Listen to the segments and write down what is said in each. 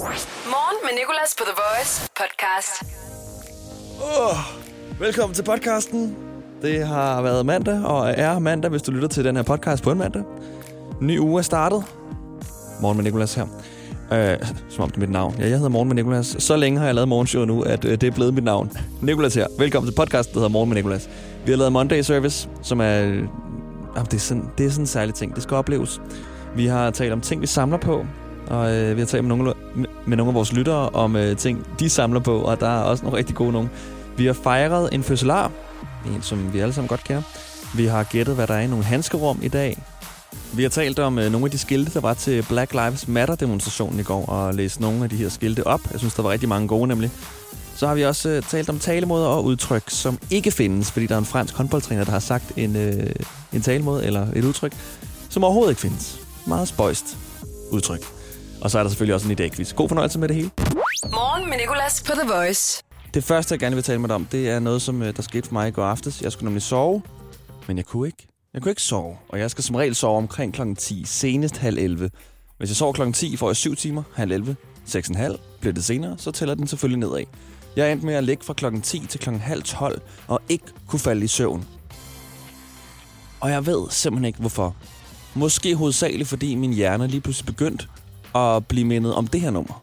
Morgen med Nicolas på The Voice podcast. Oh, velkommen til podcasten. Det har været mandag, og er mandag, hvis du lytter til den her podcast på en mandag. Ny uge er startet. Morgen med Nicolas her. Uh, som om det er mit navn. Ja, jeg hedder Morgen med Nicolas. Så længe har jeg lavet morgenshowet nu, at uh, det er blevet mit navn. Nicolas her. Velkommen til podcasten, der hedder Morgen med Nicolas. Vi har lavet Monday Service, som er... Uh, det, er sådan, det er sådan en særlig ting. Det skal opleves. Vi har talt om ting, vi samler på. Og øh, vi har talt med nogle, med, nogle af vores lyttere om øh, ting, de samler på. Og der er også nogle rigtig gode nogle. Vi har fejret en fødselar. En, som vi alle sammen godt kender. Vi har gættet, hvad der er i nogle handskerum i dag. Vi har talt om øh, nogle af de skilte, der var til Black Lives Matter-demonstrationen i går, og læst nogle af de her skilte op. Jeg synes, der var rigtig mange gode, nemlig. Så har vi også øh, talt om talemåder og udtryk, som ikke findes, fordi der er en fransk håndboldtræner, der har sagt en, øh, en talemåde eller et udtryk, som overhovedet ikke findes. Meget spøjst udtryk. Og så er der selvfølgelig også en idéquiz. God fornøjelse med det hele. Morgen med Nicolas på The Voice. Det første, jeg gerne vil tale med dig om, det er noget, som øh, der skete for mig i går aftes. Jeg skulle nemlig sove, men jeg kunne ikke. Jeg kunne ikke sove, og jeg skal som regel sove omkring kl. 10, senest halv 11. Hvis jeg sover kl. 10, får jeg 7 timer, halv 11, 6,5. Bliver det senere, så tæller den selvfølgelig nedad. Jeg endte med at ligge fra kl. 10 til kl. halv 12 og ikke kunne falde i søvn. Og jeg ved simpelthen ikke, hvorfor. Måske hovedsageligt, fordi min hjerne lige pludselig begyndte at blive mindet om det her nummer.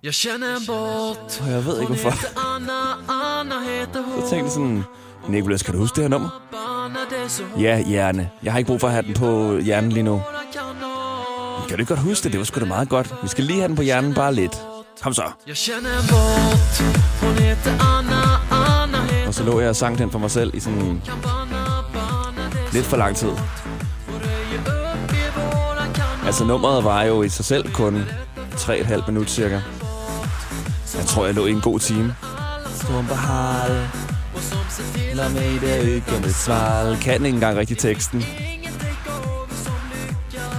Båt Og jeg ved ikke, hvorfor. Så tænkte jeg sådan, Nicolas, kan du huske det her nummer? Ja, hjerne. Jeg har ikke brug for at have den på hjernen lige nu. kan nå Kan du ikke godt huske det? Det var sgu da meget godt. Vi skal lige have den på hjernen bare lidt. Kom så. Heter Anna, Anna heter Og så lå jeg og sang den for mig selv i sådan lidt for lang tid. Altså nummeret var jo i sig selv kun 3,5 minut cirka. Jeg tror, jeg lå i en god time. Mig i det økende sval. Kan ikke engang rigtig teksten.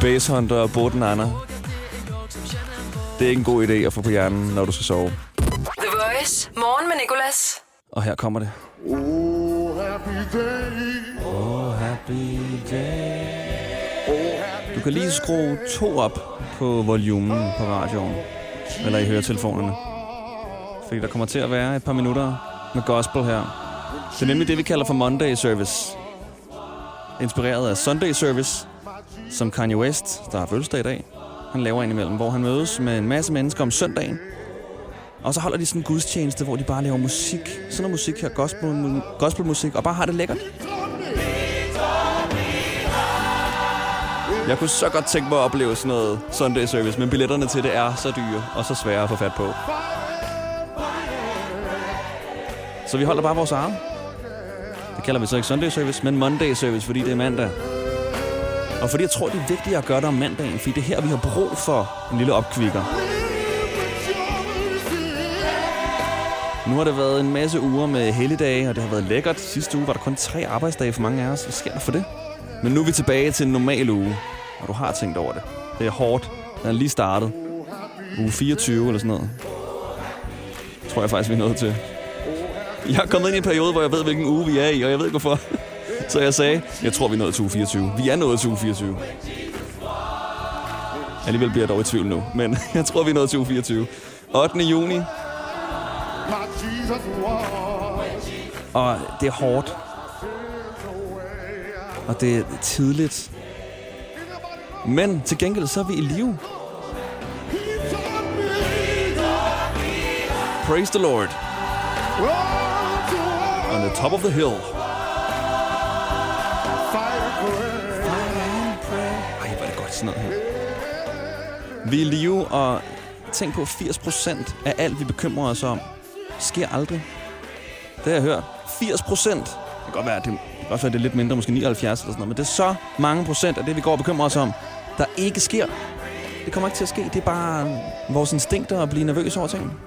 Basshunter og Boden Anna. Det er ikke en god idé at få på hjernen, når du skal sove. The Voice. Morgen med Nicolas. Og her kommer det. Oh, happy day. Oh, happy day. Kan lige skrue to op på volumen på radioen. Eller i høretelefonerne. Fordi der kommer til at være et par minutter med gospel her. Det er nemlig det, vi kalder for Monday Service. Inspireret af Sunday Service, som Kanye West, der har fødselsdag i dag, han laver indimellem, hvor han mødes med en masse mennesker om søndagen. Og så holder de sådan en gudstjeneste, hvor de bare laver musik. Sådan noget musik her, gospel, gospelmusik, og bare har det lækkert. Jeg kunne så godt tænke mig at opleve sådan noget Sunday Service, men billetterne til det er så dyre og så svære at få fat på. Så vi holder bare vores arme. Det kalder vi så ikke Sunday Service, men Monday Service, fordi det er mandag. Og fordi jeg tror, det er vigtigt at gøre det om mandagen, fordi det er her, vi har brug for en lille opkvikker. Nu har det været en masse uger med helligdage, og det har været lækkert. Sidste uge var der kun tre arbejdsdage for mange af os. Hvad sker der for det? Men nu er vi tilbage til en normal uge, og du har tænkt over det. Det er hårdt. Den er lige startet. Uge 24 eller sådan noget. Tror jeg faktisk, vi er nået til. Jeg er kommet ind i en periode, hvor jeg ved, hvilken uge vi er i, og jeg ved ikke hvorfor. Så jeg sagde, jeg tror, vi er nået til uge 24. Vi er nået til uge 24. Alligevel bliver jeg dog i tvivl nu, men jeg tror, vi er nået til uge 24. 8. juni, og det er hårdt. Og det er tidligt. Men til gengæld så er vi i live. Praise the Lord. On the top of the hill. Ej, hvor er det godt sådan noget her. Vi er i live, og tænk på, 80% af alt, vi bekymrer os om, sker aldrig. Det har jeg hørt. 80 procent. Det kan godt være, at det, det, kan godt være, det er lidt mindre, måske 79 eller sådan noget, men det er så mange procent af det, vi går og bekymrer os om, der ikke sker. Det kommer ikke til at ske. Det er bare vores instinkter at blive nervøs over ting.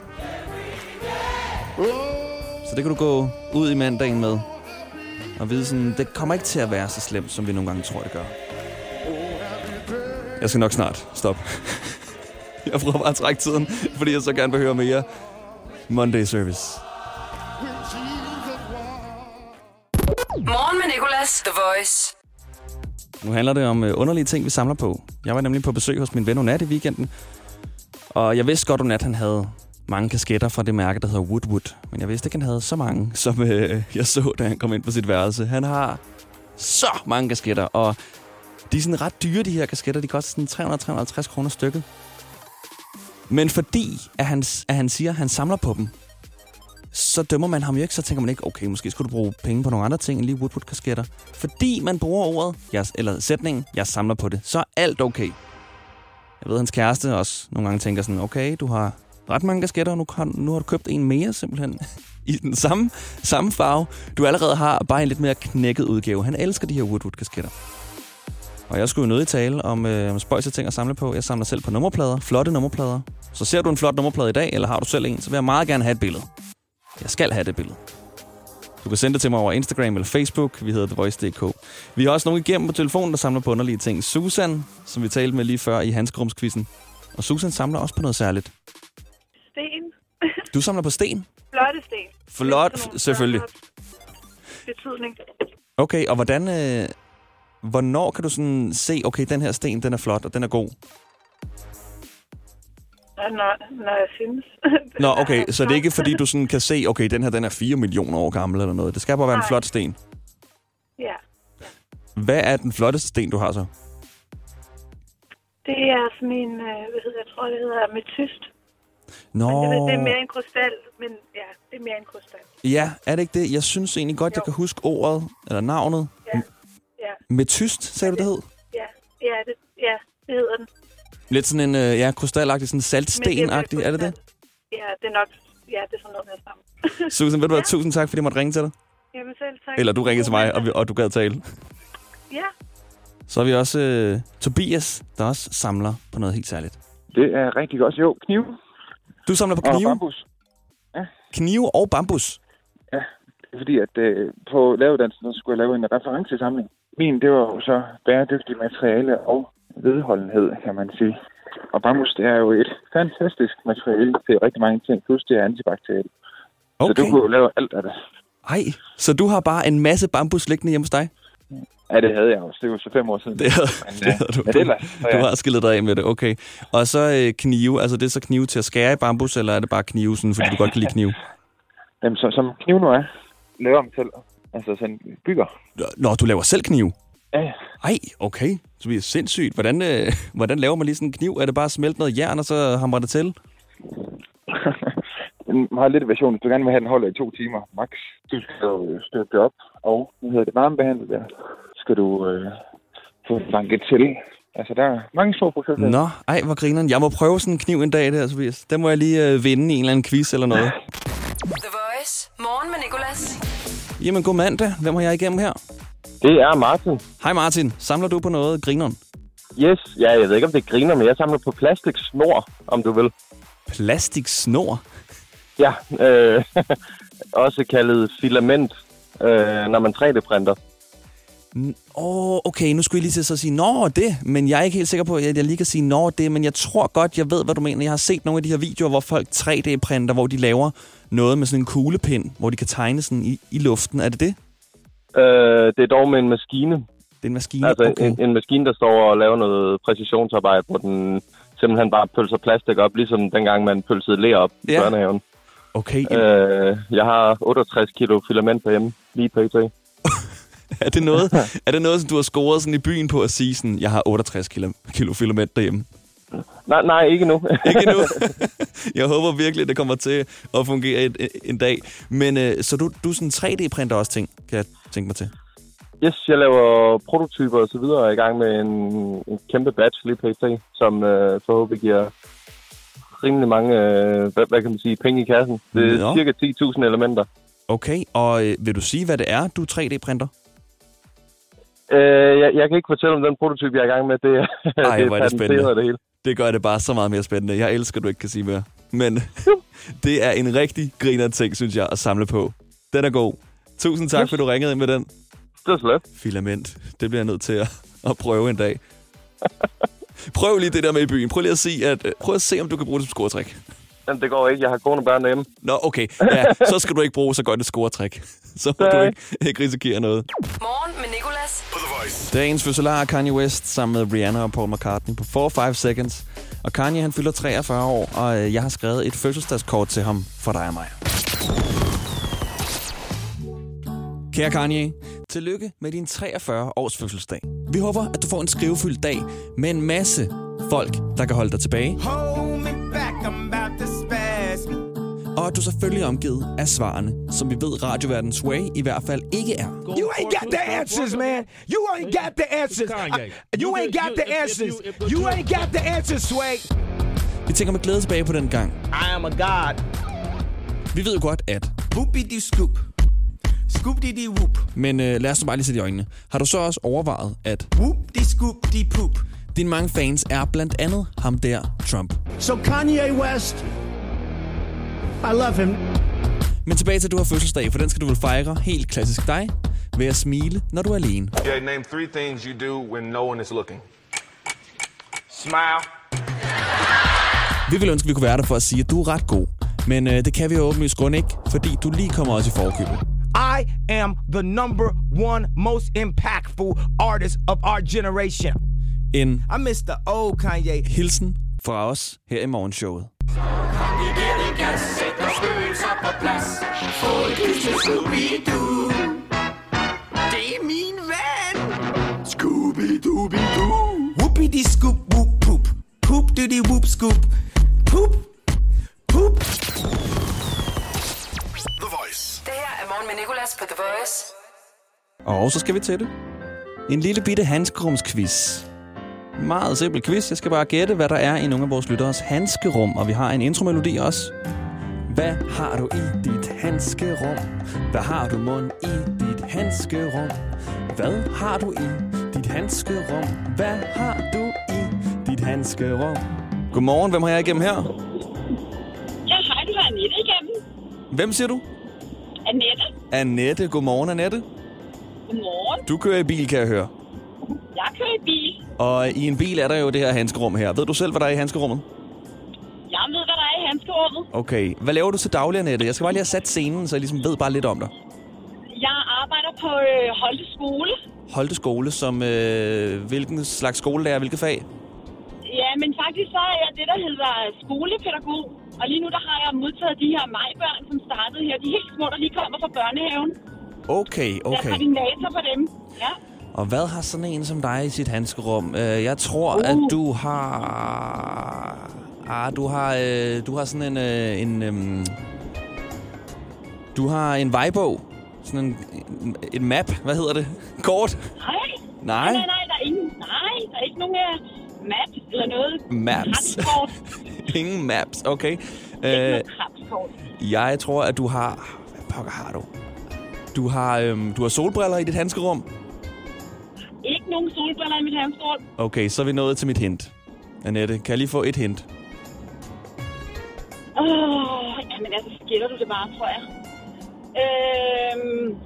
Så det kan du gå ud i mandagen med. Og vide sådan, det kommer ikke til at være så slemt, som vi nogle gange tror, det gør. Jeg skal nok snart stoppe. Jeg prøver bare at trække tiden, fordi jeg så gerne vil høre mere Monday Service. Morgen med Nicolas. The Voice. Nu handler det om øh, underlige ting, vi samler på. Jeg var nemlig på besøg hos min ven Onat i weekenden. Og jeg vidste godt, at han havde mange kasketter fra det mærke, der hedder Woodwood. Men jeg vidste ikke, han havde så mange, som øh, jeg så, da han kom ind på sit værelse. Han har så mange kasketter, og de er sådan ret dyre, de her kasketter. De koster sådan 300-350 kroner stykket. Men fordi at han, at han siger, at han samler på dem, så dømmer man ham jo ikke. Så tænker man ikke, okay, måske skulle du bruge penge på nogle andre ting end lige Woodwood-kasketter. Fordi man bruger ordet, jeg, eller sætningen, jeg samler på det, så er alt okay. Jeg ved, hans kæreste også nogle gange tænker sådan, okay, du har ret mange kasketter, og nu, har, nu har du købt en mere simpelthen i den samme, samme farve. Du allerede har bare en lidt mere knækket udgave. Han elsker de her Woodwood-kasketter. Og jeg skulle jo nødt tale om, øh, om spøjse ting at samle på. Jeg samler selv på nummerplader, flotte nummerplader. Så ser du en flot nummerplade i dag, eller har du selv en, så vil jeg meget gerne have et billede. Jeg skal have det billede. Du kan sende det til mig over Instagram eller Facebook. Vi hedder TheVoice.dk. Vi har også nogen igennem på telefonen, der samler på underlige ting. Susan, som vi talte med lige før i Hansgrumskvisten. Og Susan samler også på noget særligt. Sten. Du samler på sten? Flotte sten. Flot, selvfølgelig. Betydning. Okay, og hvordan... Øh, hvornår kan du sådan se, okay, den her sten, den er flot, og den er god? Ja, Når, når jeg synes. Nå, okay, så det er ikke fordi, du sådan kan se, okay, den her, den er 4 millioner år gammel eller noget. Det skal bare være en Nej. flot sten. Ja. Hvad er den flotteste sten, du har så? Det er sådan en, øh, hvad hedder, jeg tror, det hedder ametyst. Nå, Men det, det er mere en krystal, men ja, det er mere en krystal. ja, er det ikke det? Jeg synes egentlig godt, jeg Jo. kan huske ordet, eller navnet. Ja, ja, Med tyst, sagde du, det hed? ja, ja, det, ja, det hedder den. Lidt sådan en, øh, ja, krystalagtig, sådan saltsten-agtig, mere er det det? Ja, det er nok, ja, det er sådan noget med sammen. Susan, ved du hvad, Ja. tusind tak, fordi jeg måtte ringe til dig. Jamen selv tak. Eller du ringede til mig, og, vi, og du gad tale. Ja, Så har vi også øh, Tobias, der også samler på noget helt særligt. Det er rigtig godt. Jo, kniv Du samler på og knive, bambus. knive og bambus. Det er fordi, at øh, på lavedansen, så skulle jeg lave en referencesamling. Min, det var jo så bæredygtig materiale og vedholdenhed, kan man sige. Og bambus, det er jo et fantastisk materiale til rigtig mange ting, plus det er antibakterielt. Okay. Så du kunne jo lave alt af det. Ej, så du har bare en masse bambus liggende hjemme hos dig? Ja, det havde jeg også. Det var så fem år siden. Det havde, Men, det havde du. men ellers, Du ja. har skillet dig af med det, okay. Og så øh, knive, altså det er så knive til at skære i bambus, eller er det bare knive, sådan, fordi du godt kan lide knive? Jamen, så, som kniv nu er, laver dem selv. Altså sådan bygger. Nå, du laver selv knive? Ja, ja. Ej, okay. Så det er sindssygt. Hvordan, øh, hvordan laver man lige sådan en kniv? Er det bare at smelte noget jern, og så hamrer det til? en meget lille version. Hvis du gerne vil have den holder i to timer, max. Du skal jo støtte det op, og nu hedder det varmebehandlet der. Skal du øh, få banket til. Altså, der er mange små processer. Nå, ej, hvor grineren. Jeg må prøve sådan en kniv en dag der, Tobias. Den må jeg lige øh, vinde i en eller anden quiz eller noget. The Voice. Morgen med Nicolas. Jamen, god mandag. Hvem har jeg igennem her? Det er Martin. Hej Martin. Samler du på noget, grineren? Yes, ja, jeg ved ikke, om det griner, men jeg samler på plastiksnor, om du vil. Plastiksnor? Ja, øh, også kaldet filament, øh, når man 3D-printer. Åh, oh, okay, nu skulle jeg lige til så sige, nå det, men jeg er ikke helt sikker på, at jeg lige kan sige, nå det, men jeg tror godt, jeg ved, hvad du mener. Jeg har set nogle af de her videoer, hvor folk 3D-printer, hvor de laver noget med sådan en kuglepind, hvor de kan tegne sådan i, i luften. Er det det? Øh, det er dog med en maskine. Det er en maskine? Altså okay. en, en maskine, der står og laver noget præcisionsarbejde, hvor den simpelthen bare pølser plastik op, ligesom dengang man pølsede ler op i Ja. børnehaven. Okay, Øh, jeg har 68 kilo filament derhjemme, lige pt. er, det noget, er det noget, som du har scoret sådan i byen på at sige sådan, jeg har 68 kilo, kilo filament derhjemme? Nej, nej, ikke nu. Ikke endnu. jeg håber virkelig, at det kommer til at fungere en, en dag. Men øh, så du, du sådan 3D-printer også ting, kan jeg tænke mig til. Yes, jeg laver prototyper og så videre, og er i gang med en, en kæmpe batch lige pt, som øh, forhåbentlig giver rimelig mange, øh, hvad, hvad kan man sige, penge i kassen. Det er Nå. cirka 10.000 elementer. Okay, og øh, vil du sige, hvad det er, du 3D-printer? Øh, jeg, jeg kan ikke fortælle om den prototype, jeg er i gang med. Det, Ej, det hvor er det spændende. det hele. Det gør det bare så meget mere spændende. Jeg elsker, at du ikke kan sige mere. Men det er en rigtig griner ting, synes jeg, at samle på. Den er god. Tusind tak, Yes. for du ringede ind med den. Det er så let. Filament. Det bliver jeg nødt til at, at prøve en dag. Prøv lige det der med i byen. Prøv lige at se, at, øh, prøv at se om du kan bruge det som scoretræk. Men det går ikke. Jeg har kone og børn derhjemme. Nå, okay. Ja, så skal du ikke bruge så godt et scoretræk. Så må du ikke, ikke risikere noget. Morgen med Nicolas. Voice. På The Voice. Dagens fødselar er Kanye West sammen med Rihanna og Paul McCartney på 4-5 Seconds. Og Kanye han fylder 43 år, og øh, jeg har skrevet et fødselsdagskort til ham for dig og mig. Kære Kanye, tillykke med din 43 års fødselsdag. Vi håber, at du får en skrivefyldt dag med en masse folk, der kan holde dig tilbage. Hold me back, I'm about to. Og at du selvfølgelig er omgivet af svarene, som vi ved radioverdens way i hvert fald ikke er. You ain't got the answers, man. You ain't got the answers. I- you ain't got the answers. You ain't got the answers, Sway. Vi tænker med glæde tilbage på den gang. I am a god. Vi ved jo godt, at... Whoopity scoop. Scoop dee whoop. Men øh, lad os nu bare lige sætte i øjnene. Har du så også overvejet, at Whoop de scoop de poop. dine mange fans er blandt andet ham der, Trump? So Kanye West, I love him. Men tilbage til, at du har fødselsdag, for den skal du vel fejre helt klassisk dig ved at smile, når du er alene. Yeah, name three things you do when no one is looking. Smile. Vi vil ønske, at vi kunne være der for at sige, at du er ret god. Men øh, det kan vi jo åbenlyst grund ikke, fordi du lige kommer også i forkøbet. I am the number one most impactful artist of our generation. En I miss the old Kanye. hilsen fra os her i morgenshowet. Det er min ven. Scooby-Dooby-Doo. Whoopity scoop whoop poop. Poop diddy whoop scoop. Poop. Poop. The Voice. Det her er morgen med Nicolas på The Voice. Og så skal vi til det. En lille bitte handskerumsquiz. Meget simpel quiz. Jeg skal bare gætte, hvad der er i nogle af vores lytteres handskerum. Og vi har en intromelodi også. Hvad har du i dit handskerum? Hvad har du mund i dit handskerum? Hvad har du i dit handskerum? Hvad har du i dit handskerum? Godmorgen, hvem har jeg igennem her? Ja, hej, du har Annette igennem. Hvem siger du? Annette, Annette. Godmorgen, Annette. godmorgen. Du kører i bil, kan jeg høre. Jeg kører i bil. Og i en bil er der jo det her handskerum her. Ved du selv, hvad der er i handskerummet? Handskerummet. Okay. Hvad laver du til daglig, Annette? Jeg skal bare lige have sat scenen, så jeg ligesom ved bare lidt om dig. Jeg arbejder på øh, Holte Skole. Holte skole som... Øh, hvilken slags skole det er? Hvilket fag? Ja, men faktisk så er jeg det, der hedder skolepædagog. Og lige nu der har jeg modtaget de her majbørn, som startede her. De er helt små, der lige kommer fra børnehaven. Okay, Jeg er okay. koordinator på dem. Ja. Og hvad har sådan en som dig i sit handskerum? Øh, jeg tror, Uh. at du har... Ah, du har, øh, du har sådan en... Øh, en øhm, du har en vejbog. Sådan en, en, en map. Hvad hedder det? Kort? Nej. Nej. Nej, nej, der er ingen... Nej, der er ikke nogen uh, map eller noget. Maps. Ingen maps, okay. Ikke Øh, jeg tror, at du har... Hvad pokker har du? Du har, øhm, du har solbriller i dit handskerum. Ikke nogen solbriller i mit handskerum. Okay, så er vi nået til mit hint. Annette, kan jeg lige få et hint? Åh, oh, jamen altså, så gætter du det bare, tror jeg. Øhm,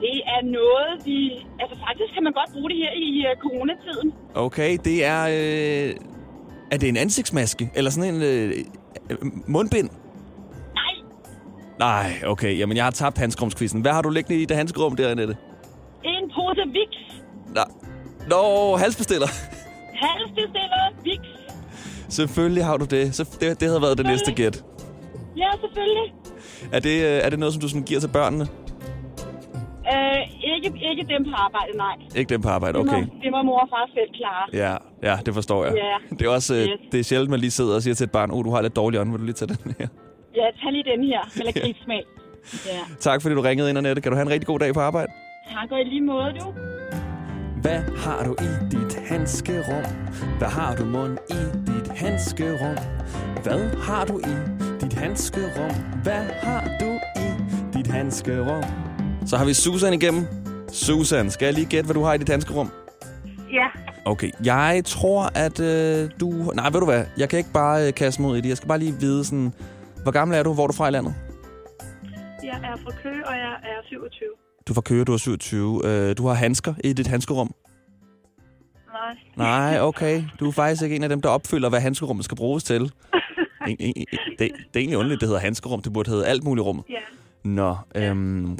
det er noget, vi... Altså, faktisk kan man godt bruge det her i uh, coronatiden. Okay, det er... Øh, er det en ansigtsmaske? Eller sådan en øh, øh, mundbind? Nej, Nej, okay. Jamen, jeg har tabt handskerumskvisten. Hvad har du liggende i det handskerum der, Annette? det en pose Vicks. Nå, Nå halsbestiller. Halsbestiller Vicks. Selvfølgelig har du det. Så det, det havde været det næste gæt. Ja, selvfølgelig. Er det, øh, er det noget, som du sådan giver til børnene? Øh, ikke, ikke dem på arbejde, nej. Ikke dem på arbejde, Det må, okay. det må mor og far selv klare. Ja, ja, det forstår jeg. Ja. Det er også øh, Yes. det er sjældent, man lige sidder og siger til et barn, oh, du har lidt dårlig ånd, vil du lige tage den her? Ja, tag lige den her med lakridssmag. Ja. Tak fordi du ringede ind, Annette. Kan du have en rigtig god dag på arbejde? Tak og i lige måde, du. Hvad har du i dit handskerum? Hvad har du mund i dit handskerum? Hvad har du i dit handskerum? Hvad har du i dit handskerum? Så har vi Susan igennem. Susan, skal jeg lige gætte, hvad du har i dit handskerum? Ja. Okay, jeg tror, at øh, du... Nej, ved du hvad? Jeg kan ikke bare øh, kaste mod i det. Jeg skal bare lige vide sådan... Hvor gammel er du? Hvor er du fra i landet? Jeg er fra Køge, og jeg er 27. Du er fra Køge, du er 27. Øh, du har handsker i dit handskerum. Nej. Nej, okay. Du er faktisk ikke en af dem, der opfylder, hvad handskerummet skal bruges til. En, en, en, det, det er egentlig underligt, det hedder handskerum. Det burde hedde alt muligt rum. Ja. Nå, øhm...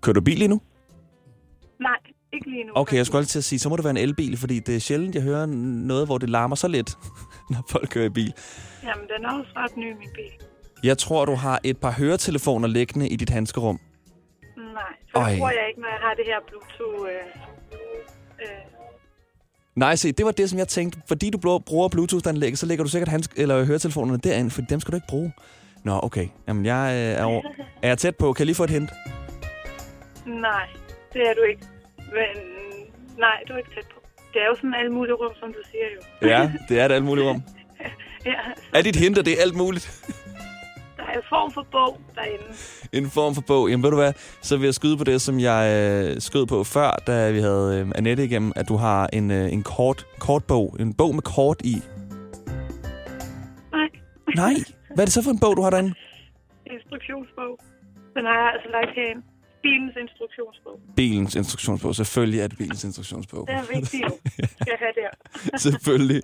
Kører du bil lige nu? Ikke lige nu. Okay, jeg skulle til at sige, så må det være en elbil, fordi det er sjældent, jeg hører noget, hvor det larmer så lidt, når folk kører i bil. Jamen, den er også ret ny, min bil. Jeg tror, du har et par høretelefoner liggende i dit handskerum. Nej, Øj. det bruger jeg ikke, når jeg har det her Bluetooth... Øh, Nej, se, det var det, som jeg tænkte. Fordi du bruger Bluetooth-anlægget, så lægger du sikkert handsk- eller høretelefonerne derind, for dem skal du ikke bruge. Nå, okay. Jamen, jeg øh, er, over... er jeg tæt på. Kan jeg lige få et hint? nej, det er du ikke. Men nej, du er ikke tæt på. Det er jo sådan alle mulige rum, som du siger jo. Ja, det er det alt muligt rum. ja, Er dit hint, det er alt muligt? en form for bog derinde. En form for bog. Jamen, ved du hvad? Så vil jeg skyde på det, som jeg øh, skød på før, da vi havde øh, Annette igennem, at du har en, øh, en kort, kort bog. En bog med kort i. Nej, Nej. Hvad er det så for en bog, du har derinde? instruktionsbog. Den har jeg altså lagt herinde. Bilens instruktionsbog. Bilens instruktionsbog. Selvfølgelig er det bilens instruktionsbog. Det er vigtigt. Skal jeg have der. Selvfølgelig.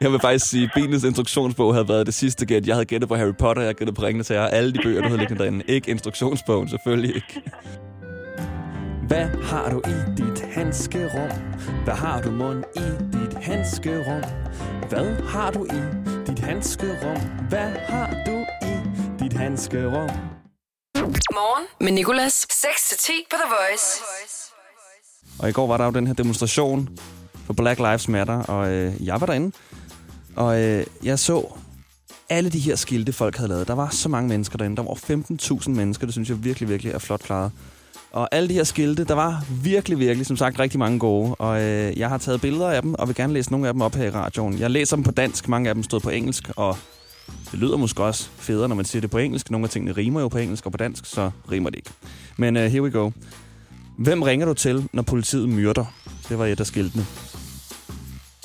Jeg vil faktisk sige, at bilens instruktionsbog havde været det sidste gæt. Jeg havde gættet på Harry Potter, jeg havde gættet på Ringende Terror. Alle de bøger, du havde liggende derinde. Ikke instruktionsbogen, selvfølgelig ikke. Hvad har du i dit handskerum? Hvad har du mund i dit handskerum? Hvad har du i dit handskerum? Hvad har du i dit handskerum? Morgen med Nicolas. 6-10 på The Voice. Og i går var der jo den her demonstration for Black Lives Matter, og øh, jeg var derinde. Og øh, jeg så alle de her skilte, folk havde lavet. Der var så mange mennesker derinde. Der var over 15.000 mennesker. Det synes jeg virkelig, virkelig er flot klaret. Og alle de her skilte, der var virkelig, virkelig, som sagt, rigtig mange gode. Og øh, jeg har taget billeder af dem, og vil gerne læse nogle af dem op her i radioen. Jeg læser dem på dansk, mange af dem stod på engelsk, og det lyder måske også federe, når man siger det på engelsk. Nogle af tingene rimer jo på engelsk og på dansk, så rimer det ikke. Men uh, here we go. Hvem ringer du til, når politiet myrder? Det var et af skiltene.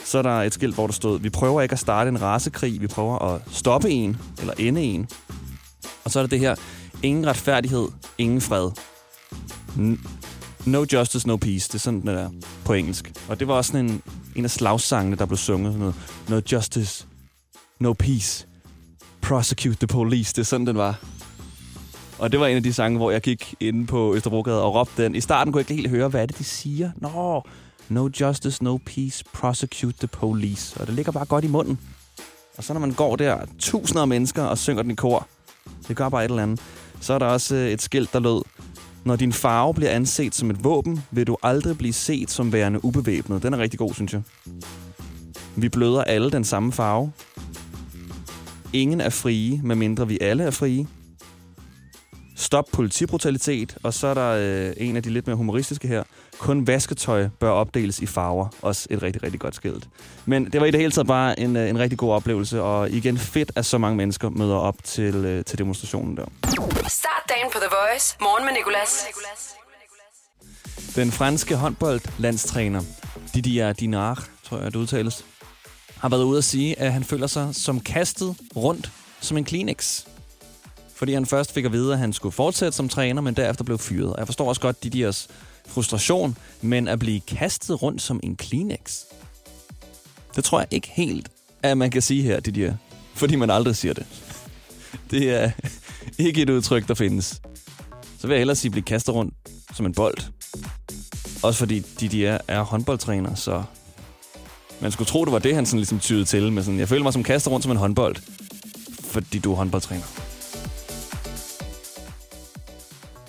Så er der et skilt, hvor der stod, vi prøver ikke at starte en rasekrig, vi prøver at stoppe en, eller ende en. Og så er der det her, ingen retfærdighed, ingen fred. N- no justice, no peace. Det er sådan, det er på engelsk. Og det var også sådan en, en af slagsangene, der blev sunget. Sådan noget, no justice, no peace. Prosecute the police. Det er sådan, den var. Og det var en af de sange, hvor jeg gik inde på Østerbrogade og råbte den. I starten kunne jeg ikke helt høre, hvad er det, de siger. Nå, no justice, no peace, prosecute the police. Og det ligger bare godt i munden. Og så når man går der, tusinder af mennesker, og synger den i kor, det gør bare et eller andet. Så er der også øh, et skilt, der lød, når din farve bliver anset som et våben, vil du aldrig blive set som værende ubevæbnet. Den er rigtig god, synes jeg. Vi bløder alle den samme farve. Ingen er frie, medmindre vi alle er frie. Stop politibrutalitet. Og så er der øh, en af de lidt mere humoristiske her. Kun vasketøj bør opdeles i farver. Også et rigtig, rigtig godt skilt. Men det var i det hele taget bare en, øh, en rigtig god oplevelse. Og igen fedt, at så mange mennesker møder op til, øh, til demonstrationen der. Start dagen på The Voice. Morgen med Nicolas. Den franske håndboldlandstræner Didier Dinard, tror jeg, det udtales, har været ude at sige, at han føler sig som kastet rundt som en Kleenex. Fordi han først fik at vide, at han skulle fortsætte som træner, men derefter blev fyret. Og jeg forstår også godt Didiers frustration, men at blive kastet rundt som en Kleenex, det tror jeg ikke helt, at man kan sige her, Didier. Fordi man aldrig siger det. Det er ikke et udtryk, der findes. Så vil jeg hellere sige, at blive kastet rundt som en bold. Også fordi Didier er håndboldtræner, så man skulle tro, det var det, han sådan ligesom tyede til. Med sådan, jeg føler mig som kaster rundt som en håndbold, fordi du er håndboldtræner.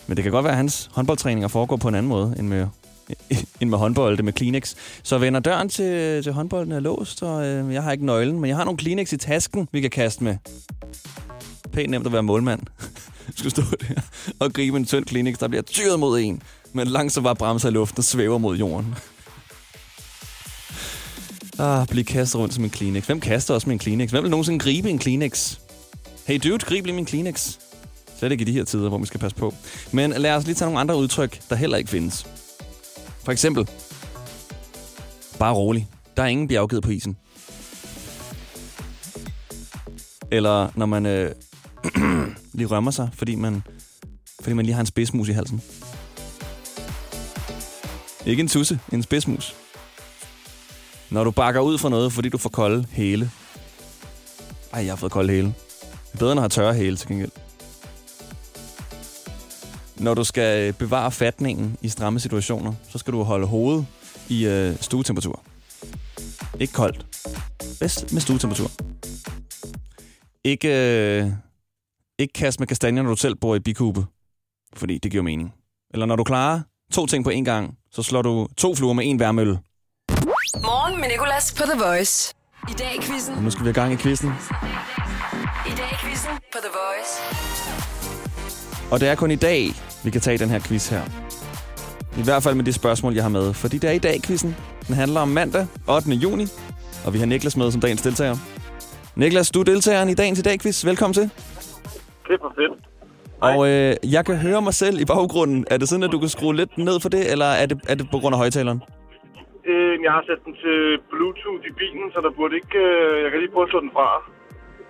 Men det kan godt være, at hans håndboldtræninger foregår på en anden måde end med, end med det med Kleenex. Så venner døren til, til håndbolden er låst, og øh, jeg har ikke nøglen, men jeg har nogle Kleenex i tasken, vi kan kaste med. Pænt nemt at være målmand. skulle stå der og gribe en tynd Kleenex, der bliver tyret mod en, men langsomt bare bremser i luften og svæver mod jorden. Ah, blive kastet rundt som en Kleenex. Hvem kaster også med en Kleenex? Hvem vil nogensinde gribe en Kleenex? Hey dude, grib lige min Kleenex. Slet ikke i de her tider, hvor vi skal passe på. Men lad os lige tage nogle andre udtryk, der heller ikke findes. For eksempel, bare rolig. Der er ingen bjergged på isen. Eller når man øh, lige rømmer sig, fordi man, fordi man lige har en spidsmus i halsen. Ikke en tusse, en spidsmus. Når du bakker ud for noget, fordi du får kolde hele. Ej, jeg har fået kolde hele. Det er bedre, end at have tørre hæle til gengæld. når du skal øh, bevare fatningen i stramme situationer, så skal du holde hovedet i øh, stuetemperatur. Ikke koldt. Bedst med stuetemperatur. Ikke, øh, ikke kast med kastanjer, når du selv bor i bikube. Fordi det giver mening. Eller når du klarer to ting på én gang, så slår du to fluer med en værmølle. Morgen med Nicolas på The Voice. I dag i quizzen. Og nu skal vi i gang i quizzen. I dag i quizzen på The Voice. Og det er kun i dag, vi kan tage den her quiz her. I hvert fald med de spørgsmål, jeg har med. Fordi det er i dag, quizzen. Den handler om mandag, 8. juni. Og vi har Niklas med som dagens deltager. Niklas, du er deltageren i dagens i dag quiz. Velkommen til. Det er for fedt. Og øh, jeg kan høre mig selv i baggrunden. Er det sådan, at du kan skrue lidt ned for det, eller er det, er det på grund af højtaleren? Øh, jeg har sat den til Bluetooth i bilen, så der burde ikke... Øh, jeg kan lige prøve at slå den fra.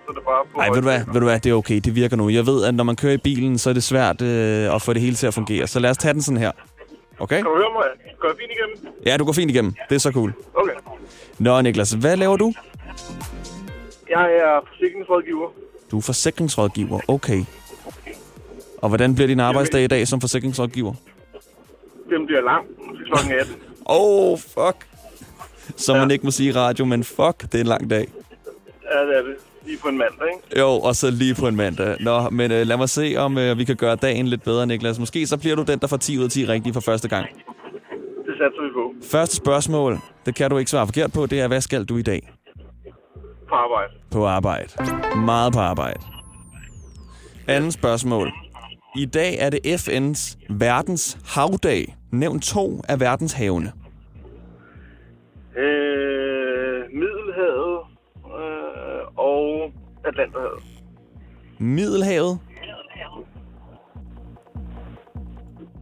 Så det bare på Nej, ved du hvad, ved du hvad, det er okay, det virker nu. Jeg ved, at når man kører i bilen, så er det svært øh, at få det hele til at fungere. Så lad os tage den sådan her. Okay? Kan du høre mig? Går jeg fint igennem? Ja, du går fint igennem. Det er så cool. Okay. Nå, Niklas, hvad laver du? Jeg er forsikringsrådgiver. Du er forsikringsrådgiver. Okay. Og hvordan bliver din arbejdsdag i dag som forsikringsrådgiver? Den bliver lang til klokken 18. Oh, fuck. Som man ikke må sige i radio, men fuck, det er en lang dag. Ja, det er det. Lige på en mandag, ikke? Jo, og så lige på en mandag. Nå, men øh, lad mig se, om øh, vi kan gøre dagen lidt bedre, Niklas. Måske så bliver du den, der får 10 ud af 10 rigtigt for første gang. Det satser vi på. Første spørgsmål, det kan du ikke svare forkert på, det er, hvad skal du i dag? På arbejde. På arbejde. Meget på arbejde. Anden spørgsmål. I dag er det FN's verdens havdag. Nævn to af verdens havene. Atlanterhavet. Middelhavet.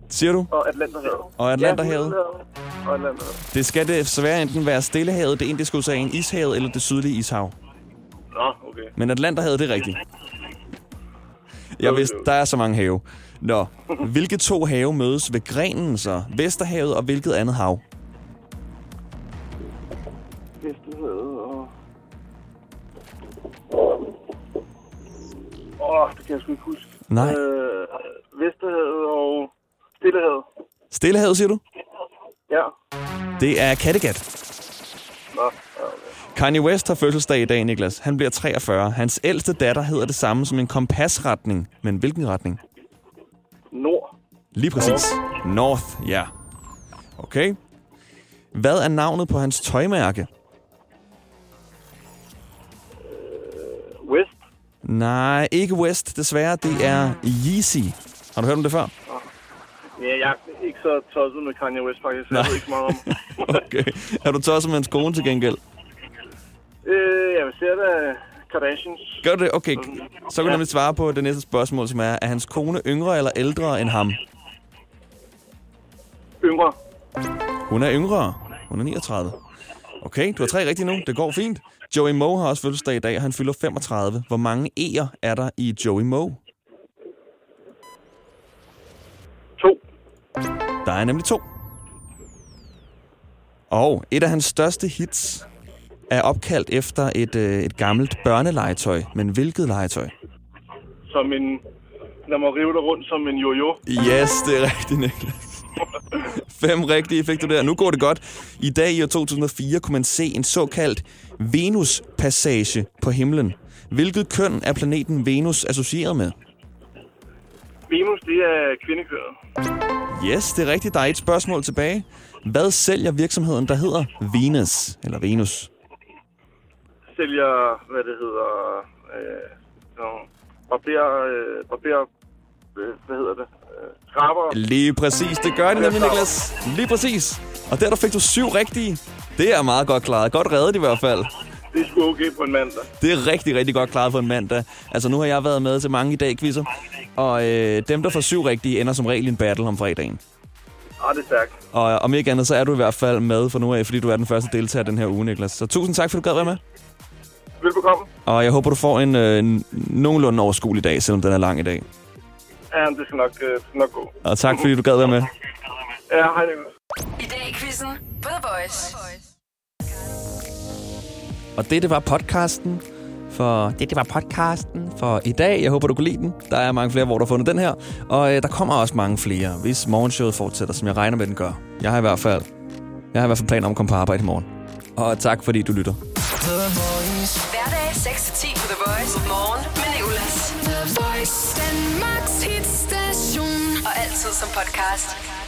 Siger du? Og Atlanterhavet. Og Atlanterhavet. Ja, og Atlanterhavet. Det skal det desværre enten være Stillehavet, det indiske ocean, Ishavet eller det sydlige Ishav. Nå, okay. Men Atlanterhavet, det er rigtigt. Jeg vidste, der er så mange have. Nå, hvilke to have mødes ved grenen så? Vesterhavet og hvilket andet hav? Jeg sgu ikke huske. Nej. Øh, Vesterhavet og Stillehavet. Stillehavet, siger du? Ja. Det er Kattegat. Nå, ja, okay. Kanye West har fødselsdag i dag, Niklas. Han bliver 43. Hans ældste datter hedder det samme som en kompasretning. Men hvilken retning? Nord. Lige præcis. North, ja. Okay. Hvad er navnet på hans tøjmærke? Nej, ikke West, desværre. Det er Yeezy. Har du hørt om det før? Ja, jeg er ikke så tosset med Kanye West, faktisk. Jeg ved ikke meget om. Okay. Er du tosset med hans kone til gengæld? øh, jeg vil sige, at Kardashians. Gør det? Okay. Så kan du nemlig svare på det næste spørgsmål, som er, er hans kone yngre eller ældre end ham? Yngre. Hun er yngre. Hun er 39. Okay, du har tre rigtige nu. Det går fint. Joey Moe har også fødselsdag i dag, han fylder 35. Hvor mange E'er er der i Joey Moe? To. Der er nemlig to. Og et af hans største hits er opkaldt efter et, øh, et gammelt børnelegetøj. Men hvilket legetøj? Som en... Lad mig rive dig rundt som en jojo. Yes, det er rigtigt, Niklas. Fem rigtige fik du der. Nu går det godt. I dag i år 2004 kunne man se en såkaldt Venus-passage på himlen. Hvilket køn er planeten Venus associeret med? Venus, det er kvindekøret. Yes, det er rigtigt. Der er et spørgsmål tilbage. Hvad sælger virksomheden, der hedder Venus? Eller Venus? Sælger, hvad det hedder... Øh, no, barber... Øh, barber... Øh, hvad hedder det? Øh, skraber. Lige præcis. Det gør det nemlig, Niklas. Lige præcis. Og der, der fik du syv rigtige. Det er meget godt klaret. Godt reddet i hvert fald. Det er sgu okay på en mandag. Det er rigtig, rigtig godt klaret på en mandag. Altså, nu har jeg været med til mange i dag quizzer. Og øh, dem, der får syv rigtige, ender som regel i en battle om fredagen. Ah, det er stærkt. Og om ikke andet, så er du i hvert fald med for nu af, fordi du er den første deltager den her uge, Niklas. Så tusind tak, for du gad være med. Velbekomme. Og jeg håber, du får en øh, en nogenlunde overskuelig dag, selvom den er lang i dag. Ja, det skal nok, øh, det skal nok gå. Og tak, fordi du gad være med. Ja, hej Niklas. I dag i quizzen på The Voice. Og det, det var podcasten for... Det, det var podcasten for i dag. Jeg håber, du kunne lide den. Der er mange flere, hvor du har fundet den her. Og øh, der kommer også mange flere, hvis morgenshowet fortsætter, som jeg regner med, den gør. Jeg har i hvert fald, jeg har i hvert fald planer om at komme på arbejde i morgen. Og tak, fordi du lytter. Hverdag 6-10 på The Voice. Morgen med Nicolas. The Voice, hitstation. Og altid som podcast.